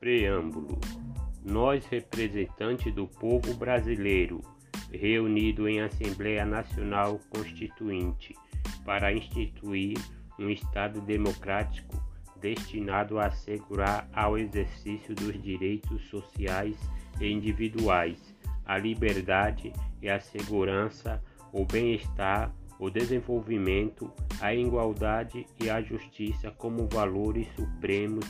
Preâmbulo. Nós, representantes do povo brasileiro, reunido em Assembleia Nacional Constituinte, para instituir um Estado democrático destinado a assegurar ao exercício dos direitos sociais e individuais, a liberdade e a segurança, o bem-estar, o desenvolvimento, a igualdade e a justiça como valores supremos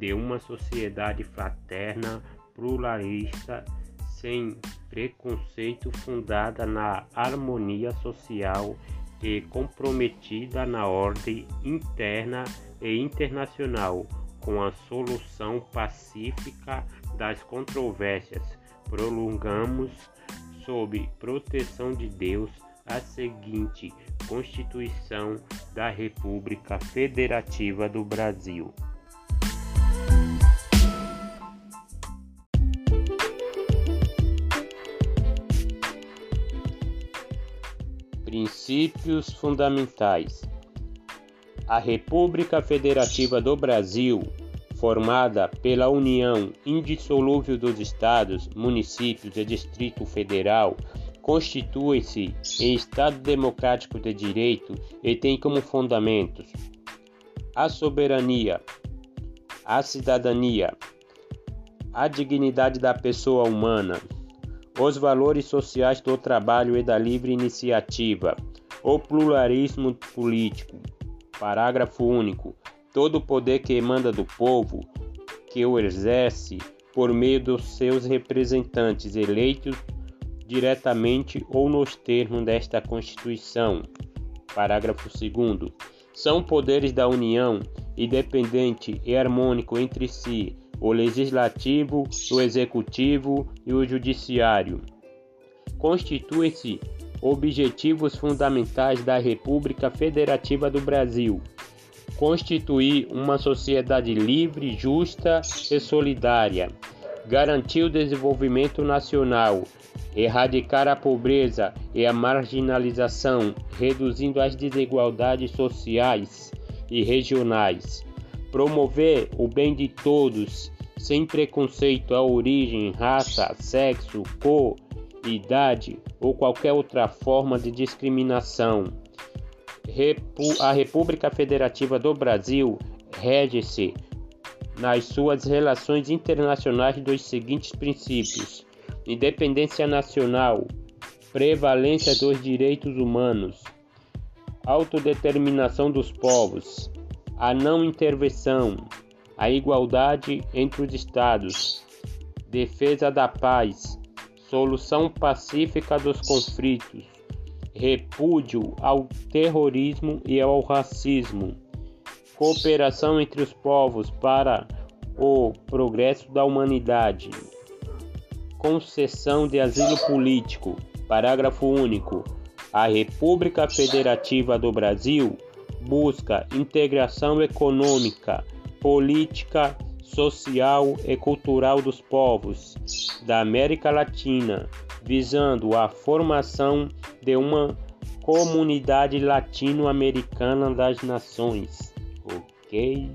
de uma sociedade fraterna, pluralista, sem preconceito, fundada na harmonia social e comprometida na ordem interna e internacional, com a solução pacífica das controvérsias. Prolongamos, sob proteção de Deus, a seguinte Constituição da República Federativa do Brasil. Princípios fundamentais. A República Federativa do Brasil, formada pela união indissolúvel dos estados, municípios e Distrito Federal, constitui-se em Estado democrático de direito e tem como fundamentos a soberania, a cidadania, a dignidade da pessoa humana, os valores sociais do trabalho e da livre iniciativa, o pluralismo político. Parágrafo único. Todo o poder que emana do povo, que o exerce por meio dos seus representantes eleitos diretamente ou nos termos desta Constituição. Parágrafo 2. São poderes da União, independente e harmônico entre si, o legislativo, o executivo e o judiciário. Constituem-se objetivos fundamentais da República Federativa do Brasil. Constituir uma sociedade livre, justa e solidária. Garantir o desenvolvimento nacional. Erradicar a pobreza e a marginalização, reduzindo as desigualdades sociais e regionais promover o bem de todos, sem preconceito à origem, raça, sexo, cor, idade ou qualquer outra forma de discriminação. A República Federativa do Brasil rege-se nas suas relações internacionais dos seguintes princípios: independência nacional, prevalência dos direitos humanos, autodeterminação dos povos, a não intervenção, a igualdade entre os Estados, defesa da paz, solução pacífica dos conflitos, repúdio ao terrorismo e ao racismo, cooperação entre os povos para o progresso da humanidade, concessão de asilo político. Parágrafo único. A República Federativa do Brasil busca integração econômica, política, social e cultural dos povos da América Latina, visando a formação de uma comunidade latino-americana das nações. Ok?